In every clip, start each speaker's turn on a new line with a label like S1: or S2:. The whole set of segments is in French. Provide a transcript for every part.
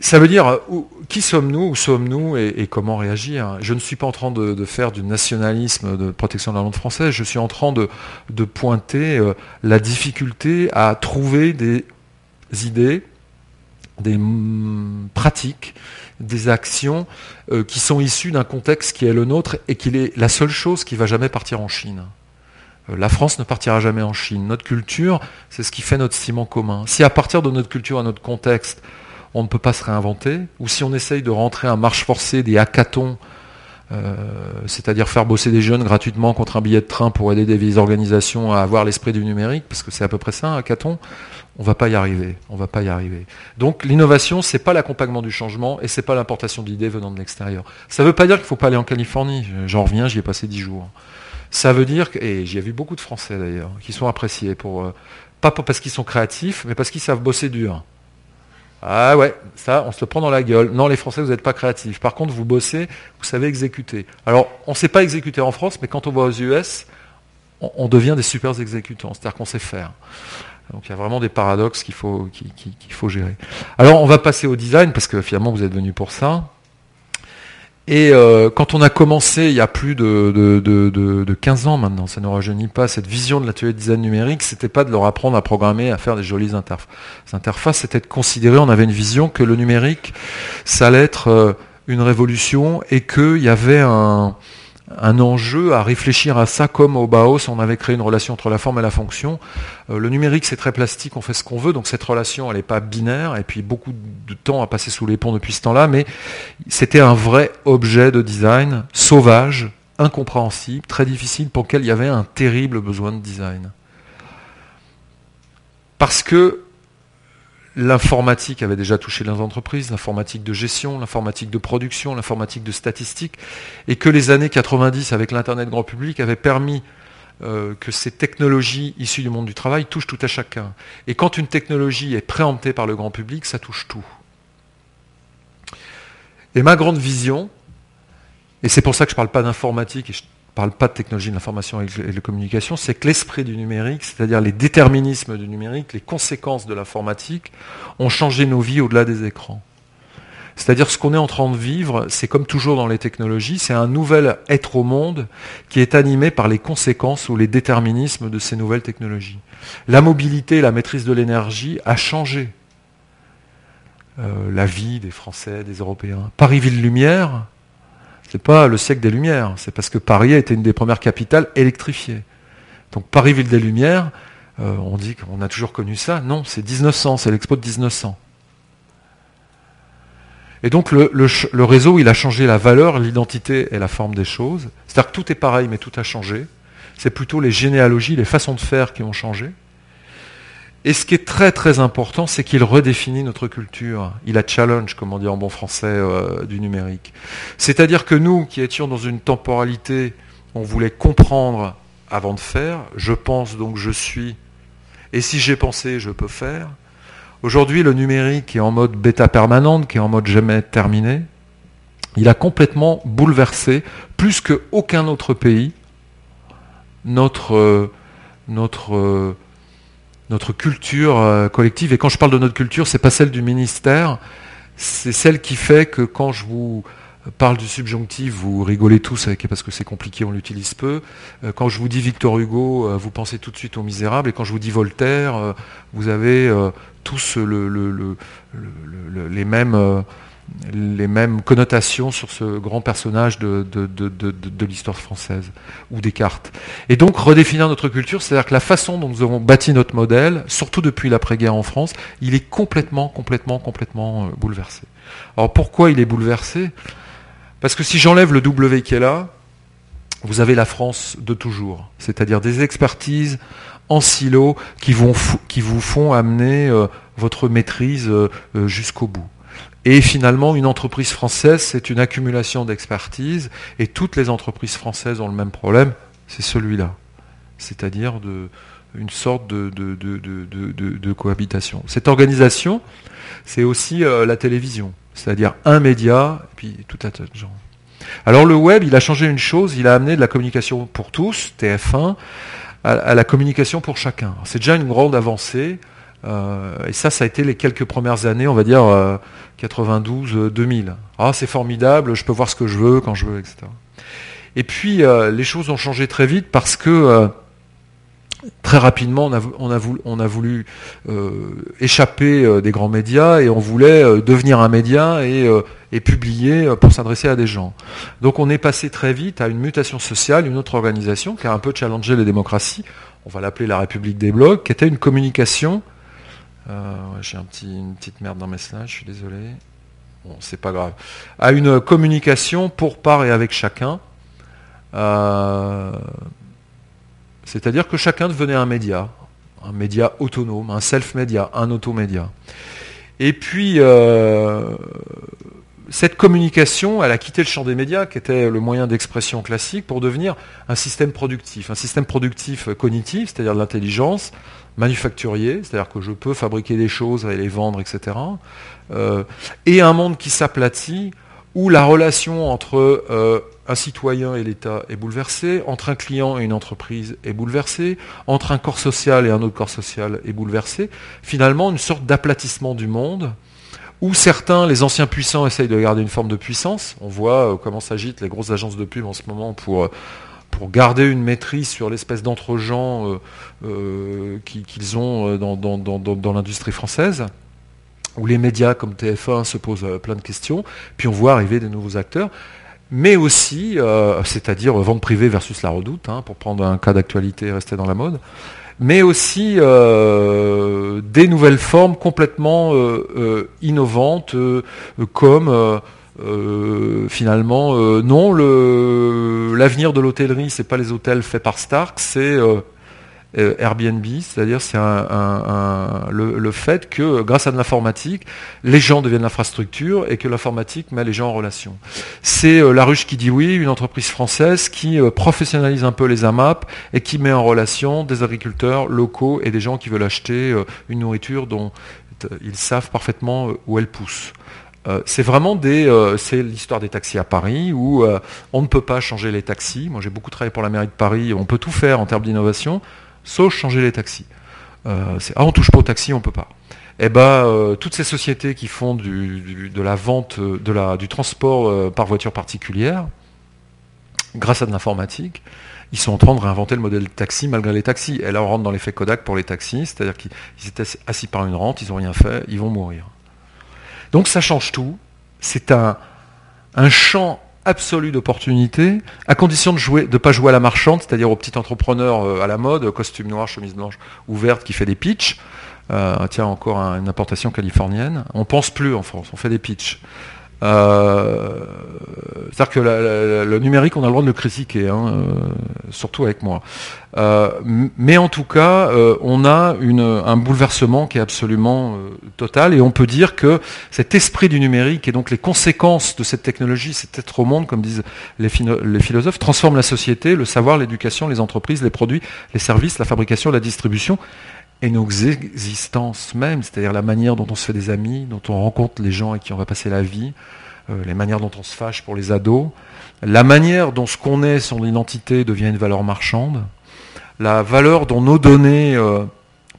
S1: ça veut dire qui sommes-nous, où sommes-nous et, comment réagir? Je ne suis pas en train de, faire du nationalisme de protection de la langue française, je suis en train de, pointer euh, la difficulté à trouver des idées, des pratiques, des actions euh, qui sont issues d'un contexte qui est le nôtre et qui est la seule chose qui va jamais partir en Chine. Euh, la France ne partira jamais en Chine. Notre culture, c'est ce qui fait notre ciment commun. Si à partir de notre culture, à notre contexte, on ne peut pas se réinventer, ou si on essaye de rentrer à marche forcée des hackathons, euh, c'est-à-dire faire bosser des jeunes gratuitement contre un billet de train pour aider des vieilles organisations à avoir l'esprit du numérique, parce que c'est à peu près ça un hackathon, on va va pas y arriver. Donc l'innovation, c'est pas l'accompagnement du changement et c'est pas l'importation d'idées venant de l'extérieur. Ça veut pas dire qu'il faut pas aller en Californie. J'en reviens, j'y ai passé dix jours. Ça veut dire que, et j'y ai vu beaucoup de Français d'ailleurs, qui sont appréciés euh, pas parce qu'ils sont créatifs, mais parce qu'ils savent bosser dur. Ah ouais, ça, on se le prend dans la gueule. Non, les Français, vous n'êtes pas créatifs. Par contre, vous bossez, vous savez exécuter. Alors, on ne sait pas exécuter en France, mais quand on va aux US, on, devient des super exécutants. C'est-à-dire qu'on sait faire. Donc il y a vraiment des paradoxes qu'il faut, qu'il faut gérer. Alors on va passer au design, parce que finalement vous êtes venu pour ça. Et euh, quand on a commencé il y a plus de, de, 15 ans maintenant, ça ne rajeunit pas, cette vision de l'atelier de design numérique, c'était pas de leur apprendre à programmer, à faire des jolies interfaces. interfaces, c'était de considérer, on avait une vision que le numérique, ça allait être euh, une révolution et qu'il y avait un, un enjeu à réfléchir à ça comme au Baos, on avait créé une relation entre la forme et la fonction. Euh, le numérique, c'est très plastique, on fait ce qu'on veut, donc cette relation, elle n'est pas binaire, et puis beaucoup de temps a passé sous les ponts depuis ce temps-là, mais c'était un vrai objet de design, sauvage, incompréhensible, très difficile, pour lequel il y avait un terrible besoin de design. Parce que L'informatique avait déjà touché les entreprises, l'informatique de gestion, l'informatique de production, l'informatique de statistique, et que les années 90 avec l'Internet grand public avaient permis euh, que ces technologies issues du monde du travail touchent tout à chacun. Et quand une technologie est préemptée par le grand public, ça touche tout. Et ma grande vision, et c'est pour ça que je ne parle pas d'informatique, parle pas de technologie de l'information et de communication, c'est que l'esprit du numérique, c'est-à-dire les déterminismes du numérique, les conséquences de l'informatique, ont changé nos vies au-delà des écrans. C'est-à-dire ce qu'on est en train de vivre, c'est comme toujours dans les technologies, c'est un nouvel être au monde qui est animé par les conséquences ou les déterminismes de ces nouvelles technologies. La mobilité, la maîtrise de l'énergie a changé euh, la vie des Français, des Européens. Paris-Ville-Lumière, n'est pas le siècle des Lumières, c'est parce que Paris a été une des premières capitales électrifiées. Donc Paris, ville des Lumières, euh, on dit qu'on a toujours connu ça. Non, c'est 1900, c'est l'expo de 1900. Et donc le, réseau, il a changé la valeur, l'identité et la forme des choses. C'est-à-dire que tout est pareil, mais tout a changé. C'est plutôt les généalogies, les façons de faire qui ont changé. Et ce qui est très très important, c'est qu'il redéfinit notre culture. Il a challenge, comme on dit en bon français, euh, du numérique. C'est-à-dire que nous, qui étions dans une temporalité, on voulait comprendre avant de faire. Je pense donc je suis. Et si j'ai pensé, je peux faire. Aujourd'hui, le numérique est en mode bêta permanente, qui est en mode jamais terminé. Il a complètement bouleversé, plus qu'aucun autre pays, notre, euh, notre euh, notre culture euh, collective. Et quand je parle de notre culture, c'est pas celle du ministère, c'est celle qui fait que quand je vous parle du subjonctif, vous rigolez tous parce que c'est compliqué, on l'utilise peu. Euh, quand je vous dis Victor Hugo, euh, vous pensez tout de suite aux misérables. Et quand je vous dis Voltaire, vous avez tous les mêmes les mêmes connotations sur ce grand personnage de, l'histoire française ou des cartes. Et donc redéfinir notre culture, c'est-à-dire que la façon dont nous avons bâti notre modèle, surtout depuis l'après-guerre en France, il est complètement, complètement, complètement euh, bouleversé. Alors pourquoi il est bouleversé? Parce que si j'enlève le W qui est là, vous avez la France de toujours, c'est-à-dire des expertises en silo qui vous font amener euh, votre maîtrise euh, jusqu'au bout. Et finalement, une entreprise française, c'est une accumulation d'expertise, et toutes les entreprises françaises ont le même problème, c'est celui-là. C'est-à-dire une sorte de, cohabitation. Cette organisation, c'est aussi euh, la télévision, c'est-à-dire un média, et puis tout un tas de gens. Alors le web, il a changé une chose, il a amené de la communication pour tous, TF1, à, à la communication pour chacun. C'est déjà une grande avancée. Et ça, ça a été les quelques premières années, on va dire 92-2000. Ah, c'est formidable, je peux voir ce que je veux quand je veux, etc. Et puis, les choses ont changé très vite parce que très rapidement, on a, voulu, euh, échapper euh, des grands médias et on voulait euh, devenir un média et, publier pour s'adresser à des gens. Donc on est passé très vite à une mutation sociale, une autre organisation qui a un peu challengé les démocraties. On va l'appeler la République des blocs, qui était une communication. J'ai un petit, une petite merde dans mes slides, je suis désolé. Bon, c'est pas grave. À une communication pour part et avec chacun. C'est-à-dire que chacun devenait un média, un média autonome, un self-média, un automédia. Et puis, euh, cette communication, elle a quitté le champ des médias, qui était le moyen d'expression classique, pour devenir un système productif, un système productif cognitif, c'est-à-dire de l'intelligence, manufacturier, c'est-à-dire que je peux fabriquer des choses et les vendre, etc. Euh, et un monde qui s'aplatit, où la relation entre euh, un citoyen et l'État est bouleversé, entre un client et une entreprise est bouleversé, entre un corps social et un autre corps social est bouleversé. Finalement, une sorte d'aplatissement du monde où certains, les anciens puissants, essayent de garder une forme de puissance. On voit euh, comment s'agitent les grosses agences de pub en ce moment pour, pour garder une maîtrise sur l'espèce d'entre-gens euh, qu'ils ont dans, dans l'industrie française où les médias comme TF1 se posent plein de questions, puis on voit arriver des nouveaux acteurs mais aussi, euh, c'est-à-dire vente privée versus la redoute, hein, pour prendre un cas d'actualité et rester dans la mode, mais aussi euh, des nouvelles formes complètement euh, innovantes, comme finalement, non, l'avenir de l'hôtellerie, c'est pas les hôtels faits par Stark, c'est euh, Airbnb, c'est-à-dire c'est le, fait que grâce à de l'informatique, les gens deviennent l'infrastructure et que l'informatique met les gens en relation. C'est euh, La Ruche qui dit oui, une entreprise française qui euh, professionnalise un peu les AMAP et qui met en relation des agriculteurs locaux et des gens qui veulent acheter une nourriture dont ils savent parfaitement où elle pousse. C'est vraiment des, c'est l'histoire des taxis à Paris où on ne peut pas changer les taxis. Moi, j'ai beaucoup travaillé pour la mairie de Paris. On peut tout faire en termes d'innovation sauf changer les taxis. Euh, ah, on touche pas aux taxis, on peut pas. Eh ben, euh, toutes ces sociétés qui font de la vente, du transport euh, par voiture particulière, grâce à de l'informatique, ils sont en train de réinventer le modèle de taxi malgré les taxis. Et là, on rentre dans l'effet Kodak pour les taxis, c'est-à-dire qu'ils étaient assis par une rente, ils n'ont rien fait, ils vont mourir. Donc ça change tout. C'est un, champ absolue d'opportunité, à condition de ne de pas jouer à la marchande, c'est-à-dire au petit entrepreneur euh, à la mode, costume noir, chemise blanche ouverte qui fait des pitchs. Euh, tiens, encore une importation californienne. On pense plus en France, on fait des pitchs. Euh, c'est-à-dire que le numérique, on a le droit de le critiquer, hein, euh, surtout avec moi. Euh, mais en tout cas, on a un bouleversement qui est absolument total et on peut dire que cet esprit du numérique et donc les conséquences de cette technologie, cet être au monde, comme disent les, philosophes, transforment la société, le savoir, l'éducation, les entreprises, les produits, les services, la fabrication, la distribution et nos existences même, c'est-à-dire la manière dont on se fait des amis, dont on rencontre les gens avec qui on va passer la vie, euh, les manières dont on se fâche pour les ados, la manière dont ce qu'on est, son identité devient une valeur marchande, la valeur dont nos données euh,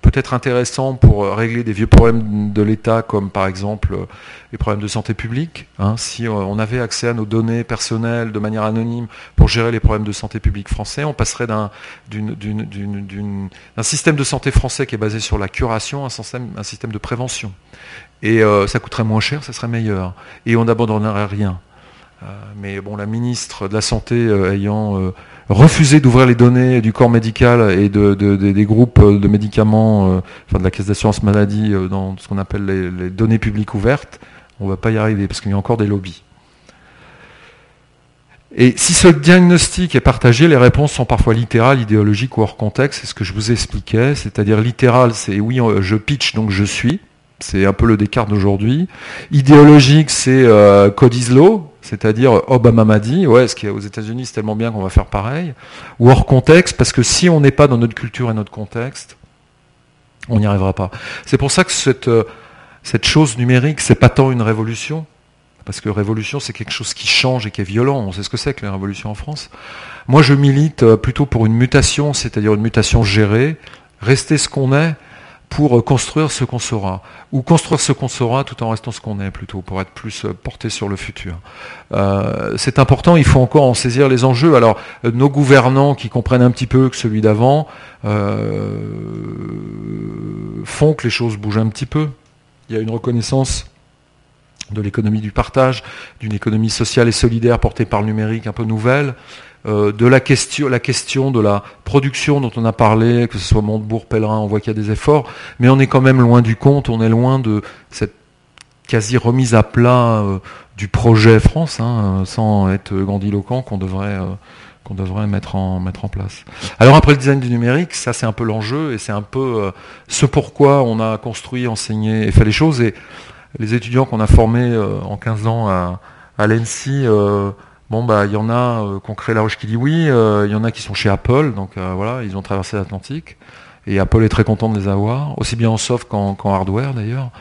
S1: peut être intéressant pour euh, régler des vieux problèmes de l'État, comme par exemple euh, les problèmes de santé publique. Hein. si euh, on avait accès à nos données personnelles de manière anonyme pour gérer les problèmes de santé publique français, on passerait d'un système de santé français qui est basé sur la curation à un système, un système de prévention. Et ça coûterait moins cher, ça serait meilleur. Et on n'abandonnerait rien. mais bon, la ministre de la Santé ayant refuser d'ouvrir les données du corps médical et des groupes de médicaments, euh, enfin de la caisse d'assurance maladie euh, dans ce qu'on appelle les, données publiques ouvertes, on ne va pas y arriver parce qu'il y a encore des lobbies. Et si ce diagnostic est partagé, les réponses sont parfois littérales, idéologiques ou hors contexte, c'est ce que je vous expliquais, c'est-à-dire littéral, c'est oui, je pitch donc je suis, c'est un peu le Descartes d'aujourd'hui. Idéologique, c'est euh, code islo, c'est-à-dire Obama m'a dit, ouais, ce qui est aux États-Unis, c'est tellement bien qu'on va faire pareil. Ou hors contexte, parce que si on n'est pas dans notre culture et notre contexte, on n'y arrivera pas. C'est pour ça que cette, euh, cette chose numérique, c'est pas tant une révolution, parce que révolution, c'est quelque chose qui change et qui est violent. On sait ce que c'est que la révolution en France. Moi, je milite euh, plutôt pour une mutation, c'est-à-dire une mutation gérée, rester ce qu'on est, pour construire ce qu'on saura, ou construire ce qu'on saura tout en restant ce qu'on est plutôt, pour être plus euh, porté sur le futur. Euh, c'est important, il faut encore en saisir les enjeux. Alors, euh, nos gouvernants qui comprennent un petit peu que celui d'avant font que les choses bougent un petit peu. Il y a une reconnaissance de l'économie du partage, d'une économie sociale et solidaire portée par le numérique un peu nouvelle. Euh, de la question, la question de la production dont on a parlé, que ce soit Montebourg, Pèlerin, on voit qu'il y a des efforts, mais on est quand même loin du compte, on est loin de cette quasi remise à plat euh, du projet France, hein, sans être grandiloquent, qu'on devrait, euh, qu'on devrait mettre, en, mettre en place. Alors après le design du numérique, ça c'est un peu l'enjeu, et c'est un peu ce pourquoi on a construit, enseigné et fait les choses, et les étudiants qu'on a formés en 15 ans à, à l'ENSI, Bon, bah, il y en a euh, qui ont La Roche qui euh, il y en a qui sont chez Apple, donc euh, voilà, ils ont traversé l'Atlantique. Et Apple est très content de les avoir, aussi bien en soft qu'en hardware d'ailleurs.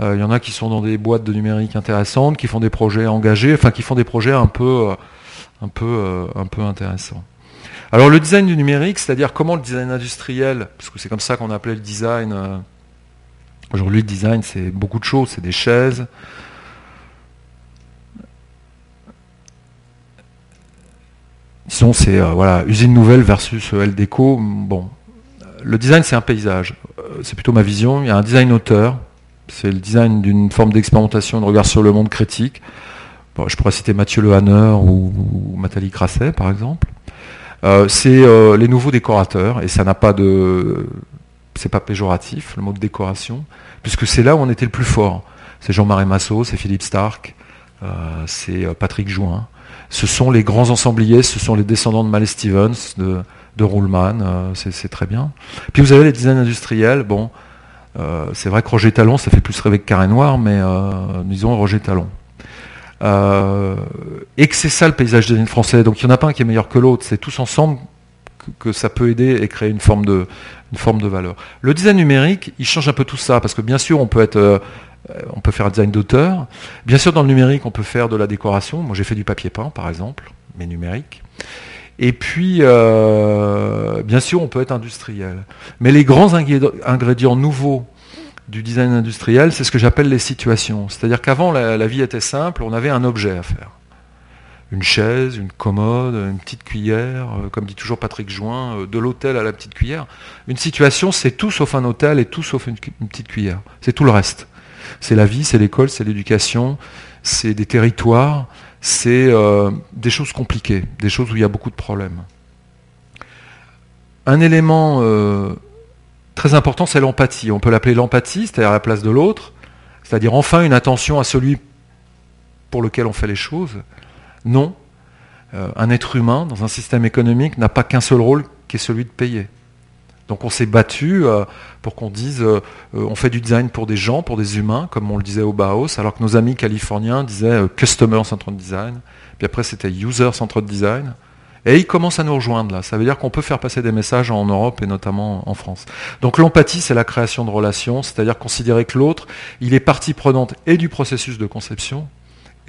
S1: Il y en a qui sont dans des boîtes de numérique intéressantes, qui font des projets engagés, enfin qui font des projets un peu, un peu, un peu intéressants. Alors le design du numérique, c'est-à-dire comment le design industriel, parce que c'est comme ça qu'on appelait le design. Aujourd'hui, le design, c'est beaucoup de choses, c'est des chaises, Disons, c'est euh, voilà, usine nouvelle versus euh, LDECO. Bon, le design, c'est un paysage. Euh, c'est plutôt ma vision. Il y a un design auteur. C'est le design d'une forme d'expérimentation, de regard sur le monde critique. je pourrais citer Mathieu Lehanner ou, ou Nathalie Crasset, par exemple. c'est les nouveaux décorateurs, et ça n'a pas de. C'est pas péjoratif, le mot de décoration, puisque c'est là où on était le plus fort. C'est Jean-Marie Massot, c'est Philippe Stark, c'est Patrick Jouin ce sont les grands ensembliers, ce sont les descendants de Malé Stevens, de, de euh, c'est très bien. Puis vous avez les designs industriels, bon, euh, c'est vrai que Roger Talon, ça fait plus rêver que Carré Noir, mais euh, disons Roger Talon. et que c'est ça le paysage design français, donc il n'y en a pas un qui est meilleur que l'autre, c'est tous ensemble que, ça peut aider et créer une forme, de, valeur. Le design numérique, il change un peu tout ça, parce que bien sûr, on peut être on peut faire un design d'auteur. Bien sûr, dans le numérique, on peut faire de la décoration. Moi, j'ai fait du papier peint, par exemple, mais numérique. Et puis, euh, bien sûr, on peut être industriel. Mais les grands ingrédients nouveaux du design industriel, c'est ce que j'appelle les situations. C'est-à-dire qu'avant, la, vie était simple, on avait un objet à faire. Une chaise, une commode, une petite cuillère, euh, comme dit toujours Patrick Join, de l'hôtel à la petite cuillère. Une situation, c'est tout sauf un hôtel et tout sauf une petite cuillère. C'est tout le reste. C'est la vie, c'est l'école, c'est l'éducation, c'est des territoires, c'est euh, des choses compliquées, des choses où il y a beaucoup de problèmes. Un élément euh, très important, c'est l'empathie. On peut l'appeler l'empathie, c'est-à-dire la place de l'autre, c'est-à-dire enfin une attention à celui pour lequel on fait les choses. Non, euh, un être humain dans un système économique n'a pas qu'un seul rôle qui est celui de payer. Donc on s'est battu euh, pour qu'on dise euh, euh, on fait du design pour des gens, pour des humains, comme on le disait au Bauhaus, alors que nos amis californiens disaient customer centered design, puis après c'était user centered design. Et ils commencent à nous rejoindre là. Ça veut dire qu'on peut faire passer des messages en Europe et notamment en France. Donc l'empathie, c'est la création de relations, c'est-à-dire considérer que l'autre, il est partie prenante et du processus de conception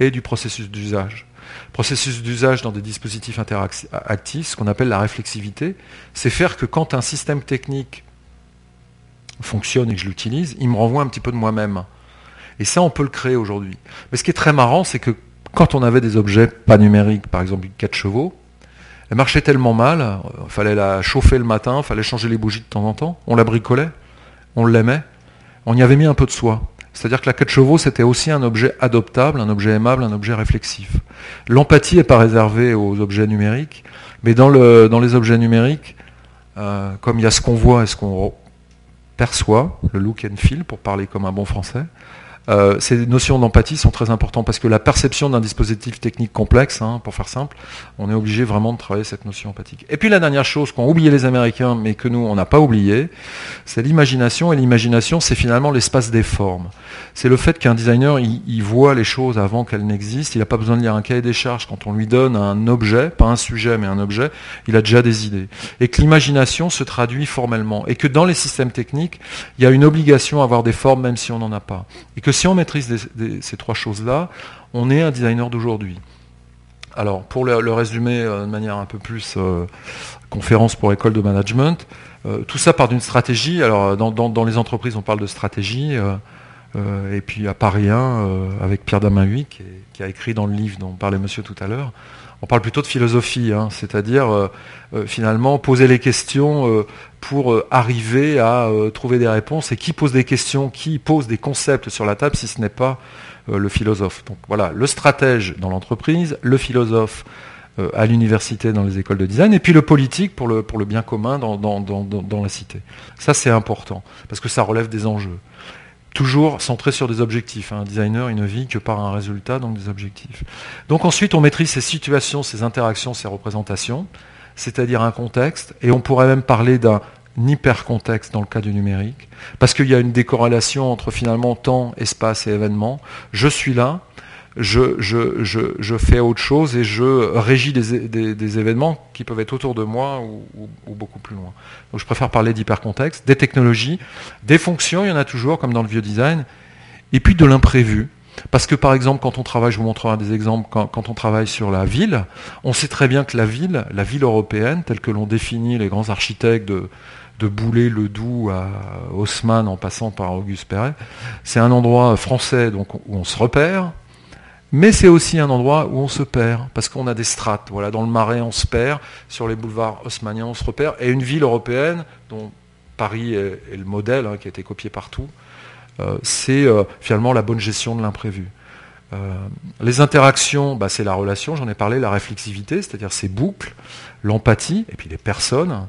S1: et du processus d'usage. Processus d'usage dans des dispositifs interactifs, ce qu'on appelle la réflexivité, c'est faire que quand un système technique fonctionne et que je l'utilise, il me renvoie un petit peu de moi-même. Et ça, on peut le créer aujourd'hui. Mais ce qui est très marrant, c'est que quand on avait des objets pas numériques, par exemple 4 chevaux, elle marchait tellement mal, il fallait la chauffer le matin, il fallait changer les bougies de temps en temps, on la bricolait, on l'aimait, on y avait mis un peu de soi. C'est-à-dire que la 4 chevaux, c'était aussi un objet adoptable, un objet aimable, un objet réflexif. L'empathie n'est pas réservée aux objets numériques, mais dans les objets numériques, euh, comme il y a ce qu'on voit et ce qu'on perçoit, le look and feel, pour parler comme un bon français, euh, ces notions d'empathie sont très importantes parce que la perception d'un dispositif technique complexe, hein, pour faire simple, on est obligé vraiment de travailler cette notion empathique. Et puis la dernière chose qu'ont oublié les Américains, mais que nous, on n'a pas oublié, c'est l'imagination. Et l'imagination, c'est finalement l'espace des formes. C'est le fait qu'un designer, il, voit les choses avant qu'elles n'existent. Il n'a pas besoin de lire un cahier des charges. Quand on lui donne un objet, pas un sujet, mais un objet, il a déjà des idées. Et que l'imagination se traduit formellement. Et que dans les systèmes techniques, il y a une obligation à avoir des formes, même si on n'en a pas. Et que si on maîtrise ces trois choses-là, on est un designer d'aujourd'hui. Alors, pour le, résumer de manière un peu plus conférence pour école de management, tout ça part d'une stratégie. Alors, dans, les entreprises, on parle de stratégie. et puis à Paris 1, avec Pierre Damahui, qui, a écrit dans le livre dont parlait monsieur tout à l'heure, on parle plutôt de philosophie, hein, c'est-à-dire euh, euh, finalement poser les questions euh, pour arriver à trouver des réponses. Et qui pose des questions, qui pose des concepts sur la table si ce n'est pas le philosophe. Donc voilà, le stratège dans l'entreprise, le philosophe à l'université dans les écoles de design, et puis le politique pour le, pour le bien commun dans, dans la cité. Ça c'est important, parce que ça relève des enjeux toujours centré sur des objectifs. Un designer, il ne vit que par un résultat, donc des objectifs. Donc ensuite, on maîtrise ces situations, ces interactions, ces représentations, c'est-à-dire un contexte, et on pourrait même parler d'un hyper-contexte dans le cas du numérique, parce qu'il y a une décorrélation entre finalement temps, espace et événement. Je suis là, je, fais autre chose et je régis des, événements qui peuvent être autour de moi ou, beaucoup plus loin. Donc je préfère parler d'hypercontexte, des technologies, des fonctions, il y en a toujours, comme dans le vieux design, et puis de l'imprévu. Parce que par exemple, quand on travaille, je vous montrerai des exemples, quand, on travaille sur la ville, on sait très bien que la ville, la ville européenne, telle que l'ont défini les grands architectes de, de Boulet, Le Doux à Haussmann en passant par Auguste Perret, c'est un endroit français où on se repère, mais c'est aussi un endroit où on se perd, parce qu'on a des strates. Voilà, dans le Marais, on se perd, sur les boulevards haussmanniens, on se repère. Et une ville européenne, dont Paris est, le modèle, hein, qui a été copié partout, c'est euh, finalement la bonne gestion de l'imprévu. Euh, les interactions, bah, c'est la relation, j'en ai parlé, la réflexivité, c'est-à-dire ces boucles, l'empathie, et puis les personnes.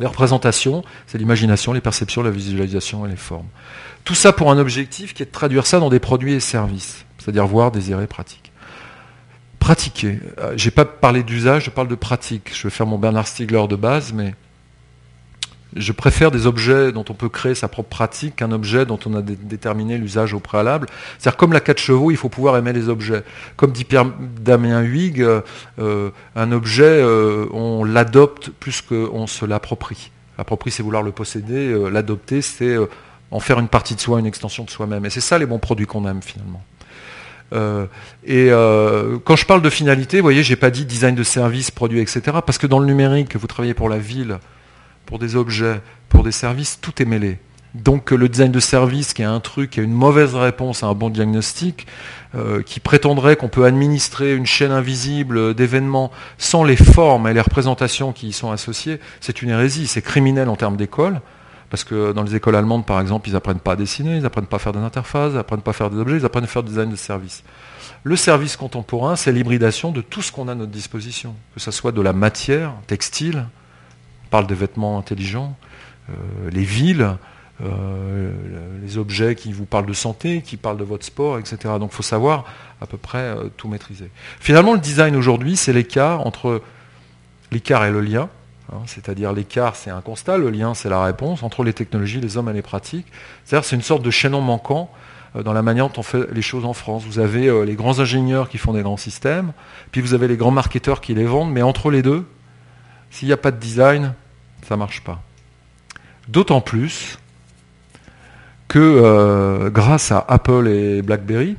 S1: Les représentations, c'est l'imagination, les perceptions, la visualisation et les formes. Tout ça pour un objectif qui est de traduire ça dans des produits et services c'est-à-dire voir, désirer, pratique. Pratiquer. Euh, je n'ai pas parlé d'usage, je parle de pratique. Je vais faire mon Bernard Stiegler de base, mais je préfère des objets dont on peut créer sa propre pratique qu'un objet dont on a déterminé l'usage au préalable. C'est-à-dire comme la 4 chevaux, il faut pouvoir aimer les objets. Comme dit Damien Huyghe, euh, un objet, euh, on l'adopte plus qu'on se l'approprie. L'approprie, c'est vouloir le posséder. L'adopter, c'est en faire une partie de soi, une extension de soi-même. Et c'est ça les bons produits qu'on aime finalement. Euh, et euh, quand je parle de finalité, vous voyez, j'ai pas dit design de service, produit, etc. Parce que dans le numérique, vous travaillez pour la ville, pour des objets, pour des services, tout est mêlé. Donc le design de service, qui est un truc, qui a une mauvaise réponse à un bon diagnostic, euh, qui prétendrait qu'on peut administrer une chaîne invisible d'événements sans les formes et les représentations qui y sont associées, c'est une hérésie, c'est criminel en termes d'école. Parce que dans les écoles allemandes, par exemple, ils n'apprennent pas à dessiner, ils n'apprennent pas à faire des interfaces, ils n'apprennent pas à faire des objets, ils apprennent à faire du design de service. Le service contemporain, c'est l'hybridation de tout ce qu'on a à notre disposition, que ce soit de la matière, textile, parle des vêtements intelligents, euh, les villes, euh, les objets qui vous parlent de santé, qui parlent de votre sport, etc. Donc il faut savoir à peu près euh, tout maîtriser. Finalement, le design aujourd'hui, c'est l'écart entre l'écart et le lien Hein, c'est-à-dire l'écart, c'est un constat, le lien, c'est la réponse entre les technologies, les hommes et les pratiques. C'est-à-dire c'est une sorte de chaînon manquant dans la manière dont on fait les choses en France. Vous avez les grands ingénieurs qui font des grands systèmes, puis vous avez les grands marketeurs qui les vendent, mais entre les deux, s'il n'y a pas de design, ça marche pas. D'autant plus que euh, grâce à Apple et BlackBerry,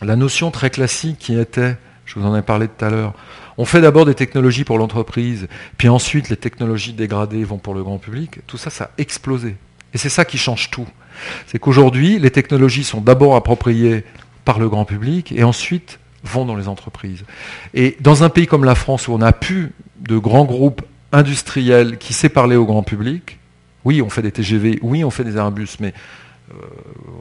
S1: la notion très classique qui était, je vous en ai parlé tout à l'heure, on fait d'abord des technologies pour l'entreprise, puis ensuite les technologies dégradées vont pour le grand public. Tout ça, ça a explosé. Et c'est ça qui change tout. C'est qu'aujourd'hui, les technologies sont d'abord appropriées par le grand public et ensuite vont dans les entreprises. Et dans un pays comme la France où on a pu de grands groupes industriels qui sait parler au grand public, oui, on fait des TGV, oui, on fait des Airbus, mais euh,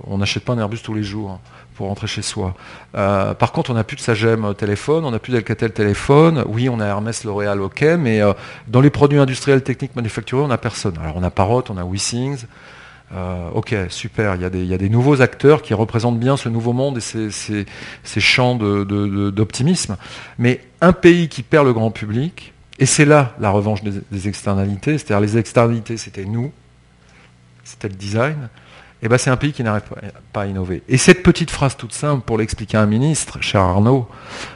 S1: on n'achète pas un Airbus tous les jours pour rentrer chez soi. Euh, par contre, on n'a plus de Sagem téléphone, on n'a plus d'Alcatel téléphone. Oui, on a Hermès, L'Oréal, ok, mais euh, dans les produits industriels, techniques, manufacturés, on n'a personne. Alors, on a Parrot, on a WeSings. Euh, ok, super. Il y, a des, nouveaux acteurs qui représentent bien ce nouveau monde et ces, champs d'optimisme. Mais un pays qui perd le grand public, et c'est là la revanche des, externalités, c'est-à-dire les externalités, c'était nous, c'était le design eh ben c'est un pays qui n'arrive pas à innover. Et cette petite phrase toute simple, pour l'expliquer à un ministre, cher Arnaud,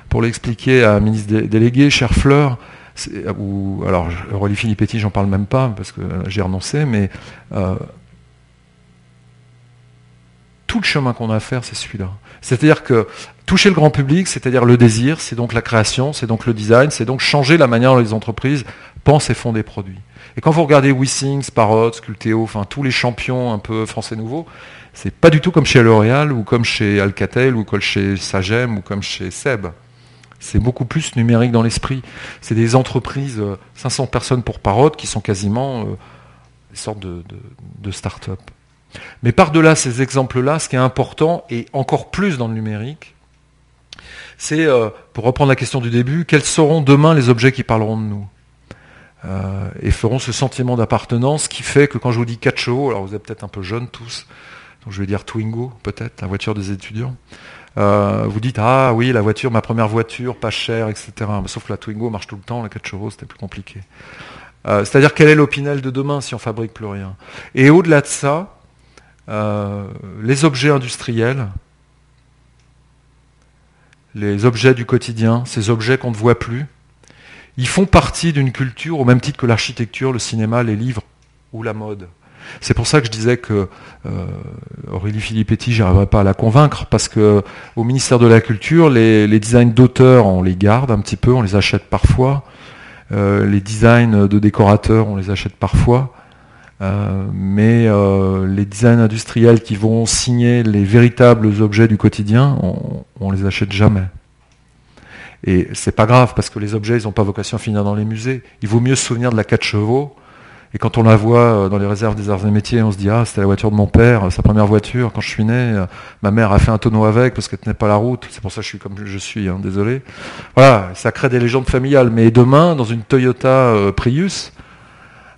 S1: pour l'expliquer à un ministre délégué, cher Fleur, ou alors Rolly Filippetti, j'en parle même pas parce que j'ai renoncé, mais euh, tout le chemin qu'on a à faire, c'est celui-là. C'est-à-dire que toucher le grand public, c'est-à-dire le désir, c'est donc la création, c'est donc le design, c'est donc changer la manière dont les entreprises pensent et font des produits. Et quand vous regardez Wissings, Parrot, Sculteo, enfin tous les champions un peu français nouveaux, c'est pas du tout comme chez L'Oréal ou comme chez Alcatel ou comme chez Sagem ou comme chez Seb. C'est beaucoup plus numérique dans l'esprit. C'est des entreprises, 500 euh, personnes pour Parrot, qui sont quasiment euh, des sortes de, de start-up. Mais par-delà ces exemples-là, ce qui est important, et encore plus dans le numérique, c'est, euh, pour reprendre la question du début, quels seront demain les objets qui parleront de nous euh, et feront ce sentiment d'appartenance qui fait que quand je vous dis 4 chevaux, alors vous êtes peut-être un peu jeunes tous, donc je vais dire Twingo peut-être, la voiture des étudiants, euh, vous dites ah oui la voiture, ma première voiture, pas chère, etc. sauf que la Twingo marche tout le temps, la 4 chevaux c'était plus compliqué. C'est-à-dire quel est l'Opinel de demain si on fabrique plus rien? Et au-delà de ça, les objets industriels, les objets du quotidien, ces objets qu'on ne voit plus, ils font partie d'une culture au même titre que l'architecture, le cinéma, les livres ou la mode. C'est pour ça que je disais que euh, Aurélie Filippetti, j'arriverai pas à la convaincre, parce que au ministère de la Culture, les, designs d'auteurs, on les garde un petit peu, on les achète parfois. Euh, les designs de décorateurs, on les achète parfois. Euh, mais les designs industriels qui vont signer les véritables objets du quotidien, on, on les achète jamais. Et c'est pas grave parce que les objets, ils n'ont pas vocation à finir dans les musées. Il vaut mieux se souvenir de la 4 chevaux. Et quand on la voit euh, dans les réserves des arts et métiers, on se dit ah c'était la voiture de mon père, sa première voiture. Quand je suis né, euh, ma mère a fait un tonneau avec parce qu'elle tenait pas la route. C'est pour ça que je suis comme je suis. Hein, désolé. Voilà, ça crée des légendes familiales. Mais demain, dans une Toyota euh, Prius,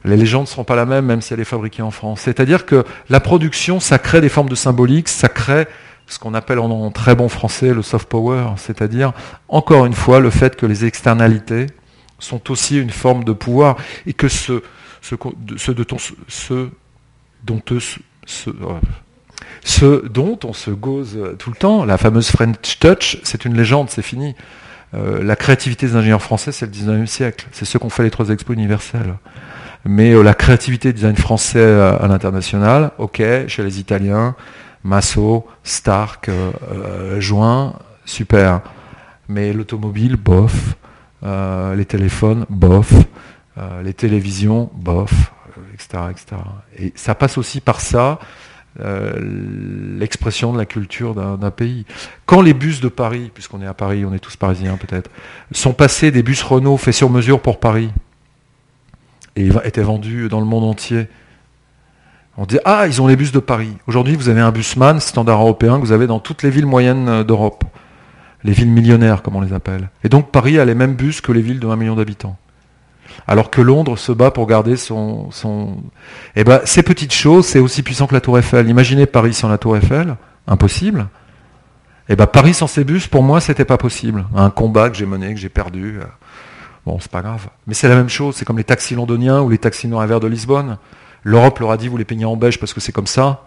S1: les légendes ne seront pas la même, même si elle est fabriquée en France. C'est-à-dire que la production, ça crée des formes de symbolique, ça crée ce qu'on appelle en, très bon français le soft power, c'est-à-dire, encore une fois, le fait que les externalités sont aussi une forme de pouvoir et que ce, de dont ce, dont on se gauze tout le temps, la fameuse French Touch, c'est une légende, c'est fini. Euh, la créativité des ingénieurs français, c'est le 19e siècle. C'est ce qu'ont fait les trois expos universels. Mais euh, la créativité du design français à l'international, ok, chez les Italiens, Masso, Stark, euh, euh, Joint, super. Mais l'automobile, bof. Euh, les téléphones, bof. les télévisions, bof, etc. Et ça passe aussi par ça, l'expression de la culture d'un pays. Quand les bus de Paris, puisqu'on est à Paris, on est tous parisiens peut-être, sont passés des bus Renault faits sur mesure pour Paris, et étaient vendus dans le monde entier, on dit Ah, ils ont les bus de Paris. Aujourd'hui, vous avez un busman standard européen que vous avez dans toutes les villes moyennes euh, d'Europe. Les villes millionnaires, comme on les appelle. Et donc Paris a les mêmes bus que les villes de 1 million d'habitants. Alors que Londres se bat pour garder son. Eh ben, ces petites choses, c'est aussi puissant que la Tour Eiffel. Imaginez Paris sans la Tour Eiffel, impossible. Eh ben, Paris sans ses bus, pour moi, c'était pas possible. Un combat que j'ai mené, que j'ai perdu. Bon, c'est pas grave. Mais c'est la même chose. C'est comme les taxis londoniens ou les taxis noir verre de Lisbonne. L'Europe leur a dit vous les peignez en beige parce que c'est comme ça.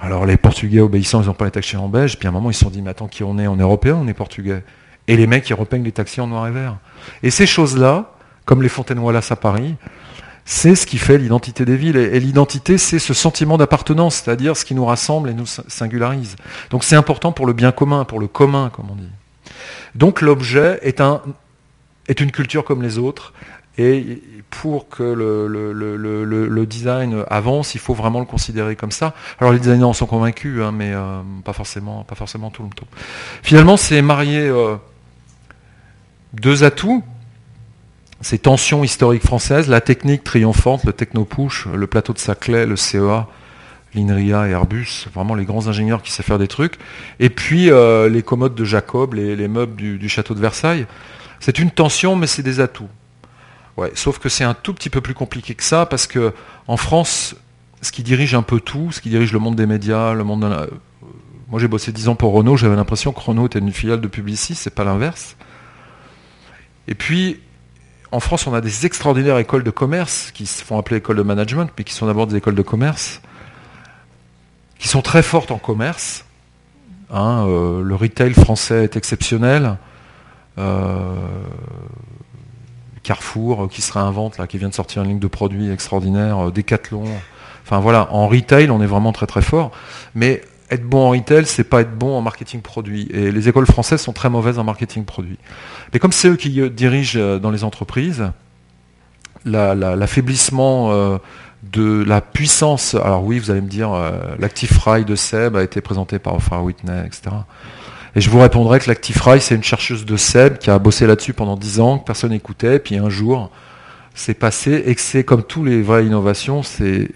S1: Alors les Portugais obéissants, ils n'ont pas les taxis en beige. Puis à un moment, ils se sont dit mais attends, qui on est? On est on est portugais. Et les mecs, ils repeignent les taxis en noir et vert. Et ces choses-là, comme les fontaines Wallace à Paris, c'est ce qui fait l'identité des villes. Et, l'identité, c'est ce sentiment d'appartenance, c'est-à-dire ce qui nous rassemble et nous singularise. Donc c'est important pour le bien commun, pour le commun, comme on dit. Donc l'objet est, un, est une culture comme les autres, et pour que le, design avance, il faut vraiment le considérer comme ça. Alors les designers en sont convaincus, hein, mais euh, pas, forcément, pas forcément tout le temps. Finalement, c'est marier euh, deux atouts, ces tensions historiques françaises, la technique triomphante, le techno-push, le plateau de Saclay, le CEA, l'INRIA et Airbus, vraiment les grands ingénieurs qui savent faire des trucs, et puis euh, les commodes de Jacob, les, meubles du château de Versailles. C'est une tension, mais c'est des atouts sauf que c'est un tout petit peu plus compliqué que ça, parce que en France, ce qui dirige un peu tout, ce qui dirige le monde des médias, le monde de la... Moi j'ai bossé 10 ans pour Renault, j'avais l'impression que Renault était une filiale de Publicis, c'est pas l'inverse. Et puis, en France, on a des extraordinaires écoles de commerce qui se font appeler écoles de management, mais qui sont d'abord des écoles de commerce, qui sont très fortes en commerce. Hein, euh, le retail français est exceptionnel. Euh, Carrefour euh, qui se réinvente, là, qui vient de sortir une ligne de produits extraordinaire, euh, Decathlon. Enfin voilà, en retail, on est vraiment très très fort. Mais être bon en retail, c'est pas être bon en marketing produit. Et les écoles françaises sont très mauvaises en marketing produit. Mais comme c'est eux qui dirigent dans les entreprises, l'affaiblissement de la puissance. Alors oui, vous allez me dire, l'actif Fry de Seb a été présenté par Oprah Whitney, etc. Et je vous répondrai que l'actif Fry, c'est une chercheuse de Seb qui a bossé là-dessus pendant dix ans, que personne n'écoutait, puis un jour, c'est passé, et que c'est comme tous les vraies innovations, c'est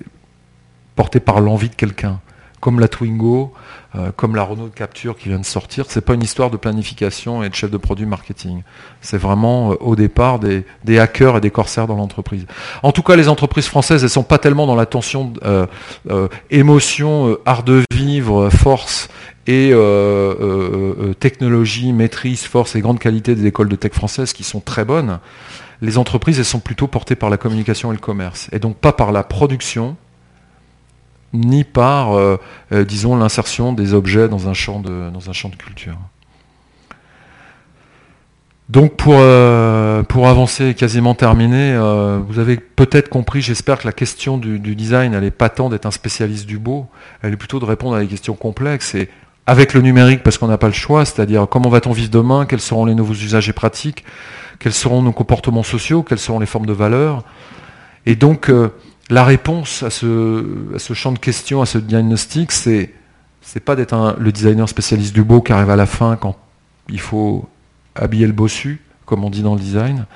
S1: porté par l'envie de quelqu'un comme la Twingo, euh, comme la Renault de Capture qui vient de sortir. C'est pas une histoire de planification et de chef de produit marketing. C'est vraiment euh, au départ des, hackers et des corsaires dans l'entreprise. En tout cas, les entreprises françaises, elles sont pas tellement dans la tension euh, émotion, art de vivre, force et technologie, maîtrise, force et grande qualité des écoles de tech françaises qui sont très bonnes. Les entreprises, elles sont plutôt portées par la communication et le commerce, et donc pas par la production, ni par, euh, euh, disons, l'insertion des objets dans un champ de, dans un champ de culture. Donc pour, euh, pour avancer quasiment terminé, vous avez peut-être compris, j'espère que la question du, design, elle n'est pas tant d'être un spécialiste du beau, elle est plutôt de répondre à des questions complexes et avec le numérique parce qu'on n'a pas le choix, c'est-à-dire comment va-t-on vivre demain, quels seront les nouveaux usages et pratiques, quels seront nos comportements sociaux, quelles seront les formes de valeur. Et donc la réponse à ce, champ de questions, à ce diagnostic, c'est c'est pas d'être le designer spécialiste du beau qui arrive à la fin quand il faut habiller le bossu, comme on dit dans le design.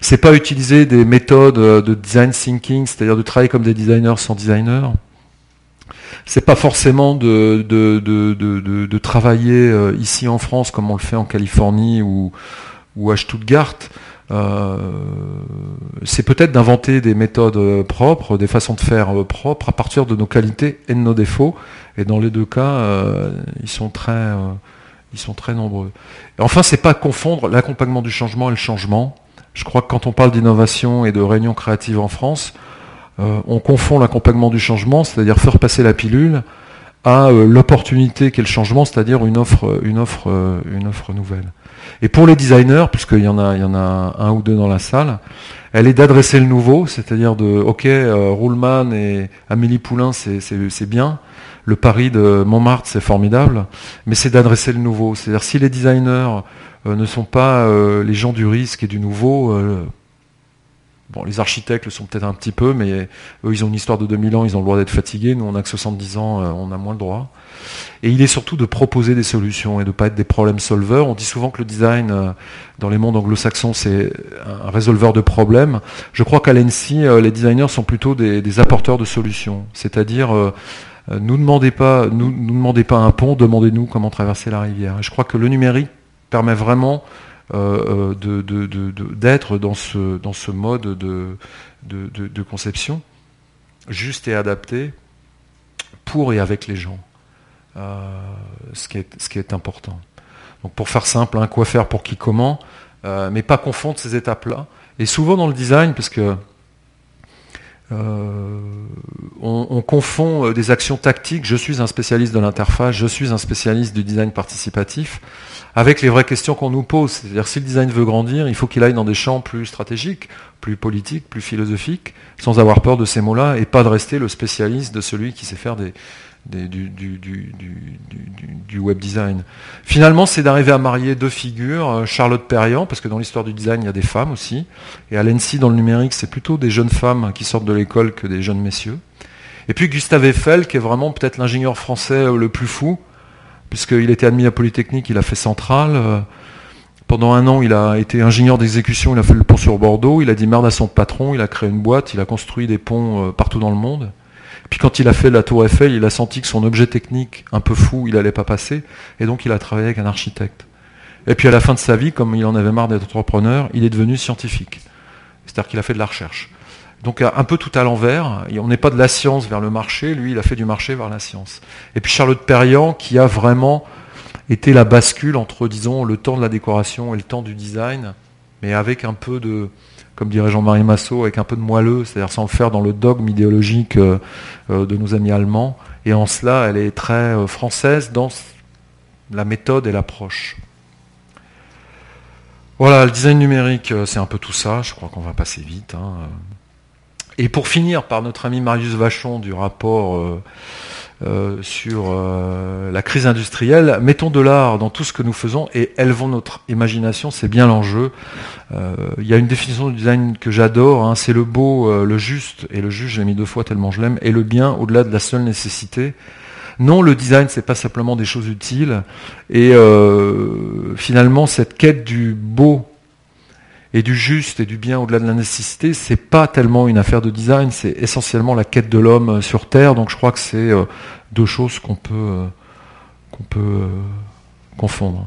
S1: C'est pas utiliser des méthodes de design thinking, c'est-à-dire de travailler comme des designers sans designer. C'est pas forcément de, de, de, de, travailler euh, ici en France comme on le fait en Californie ou, ou à Stuttgart. Euh, c'est peut-être d'inventer des méthodes euh, propres, des façons de faire euh, propres à partir de nos qualités et de nos défauts. Et dans les deux cas, ils sont très, ils sont très nombreux. Enfin, c'est pas confondre l'accompagnement du changement et le changement. Je crois que quand on parle d'innovation et de réunion créative en France, on confond l'accompagnement du changement, c'est-à-dire faire passer la pilule, à l'opportunité qu'est le changement, c'est-à-dire une offre, une offre, une offre nouvelle. Et pour les designers, puisqu'il y en a, y en a un ou deux dans la salle, elle est d'adresser le nouveau, c'est-à-dire de, ok, euh, et Amélie Poulain, c'est bien, le Paris de Montmartre, c'est formidable, mais c'est d'adresser le nouveau. C'est-à-dire si les designers euh, ne sont pas euh, les gens du risque et du nouveau, euh, Bon, les architectes le sont peut-être un petit peu, mais eux, ils ont une histoire de 2000 ans, ils ont le droit d'être fatigués. Nous, on a que 70 ans, on a moins le droit. Et il est surtout de proposer des solutions et de ne pas être des problèmes solveurs. On dit souvent que le design, euh, dans les mondes anglo-saxons, c'est un résolveur de problèmes. Je crois qu'à l'ENSI, euh, les designers sont plutôt des, apporteurs de solutions. C'est-à-dire, euh, nous demandez demandez pas un pont, demandez-nous comment traverser la rivière. Et je crois que le numérique permet vraiment d'être dans ce, dans ce mode de, de conception juste et adapté pour et avec les gens. Euh, ce, qui est, ce qui est important. Donc pour faire simple, hein, quoi faire pour qui comment, euh, mais pas confondre ces étapes-là. Et souvent dans le design, parce que euh, on, confond des actions tactiques, je suis un spécialiste de l'interface, je suis un spécialiste du design participatif, avec les vraies questions qu'on nous pose. C'est-à-dire si le design veut grandir, il faut qu'il aille dans des champs plus stratégiques, plus politiques, plus philosophiques, sans avoir peur de ces mots-là, et pas de rester le spécialiste de celui qui sait faire du, du, web design. Finalement, c'est d'arriver à marier deux figures, euh, Charlotte Perriand, parce que dans l'histoire du design, il y a des femmes aussi, et à l'ENSI, dans le numérique, c'est plutôt des jeunes femmes qui sortent de l'école que des jeunes messieurs. Et puis Gustave Eiffel, qui est vraiment peut-être l'ingénieur français euh, le plus fou, puisqu'il était admis à Polytechnique, il a fait Centrale. Euh, pendant un an, il a été ingénieur d'exécution, il a fait le pont sur Bordeaux, il a dit merde à son patron, il a créé une boîte, il a construit des ponts partout dans le monde. Puis quand il a fait la tour Eiffel, il a senti que son objet technique, un peu fou, il n'allait pas passer, et donc il a travaillé avec un architecte. Et puis à la fin de sa vie, comme il en avait marre d'être entrepreneur, il est devenu scientifique. C'est-à-dire qu'il a fait de la recherche. Donc un peu tout à l'envers, on n'est pas de la science vers le marché, lui il a fait du marché vers la science. Et puis Charlotte Perriand qui a vraiment été la bascule entre, disons, le temps de la décoration et le temps du design, mais avec un peu de, comme dirait Jean-Marie Massot, avec un peu de moelleux, c'est-à-dire sans faire dans le dogme idéologique euh, euh, de nos amis allemands. Et en cela, elle est très euh, française dans la méthode et l'approche. Voilà, le design numérique, c'est un peu tout ça. Je crois qu'on va passer vite. Hein. Et pour finir par notre ami Marius Vachon du rapport euh, sur euh, la crise industrielle. Mettons de l'art dans tout ce que nous faisons et élevons notre imagination, c'est bien l'enjeu. Euh, il y a une définition du design que j'adore, hein, c'est le beau, le juste, et le juste, je l'ai mis deux fois tellement je l'aime, et le bien au-delà de la seule nécessité. Non, le design, c'est pas simplement des choses utiles. Et finalement, cette quête du beau et du juste et du bien au-delà de la nécessité, c'est pas tellement une affaire de design, c'est essentiellement la quête de l'homme sur Terre. Donc je crois que c'est euh, deux choses qu'on peut, euh, qu'on peut euh, confondre.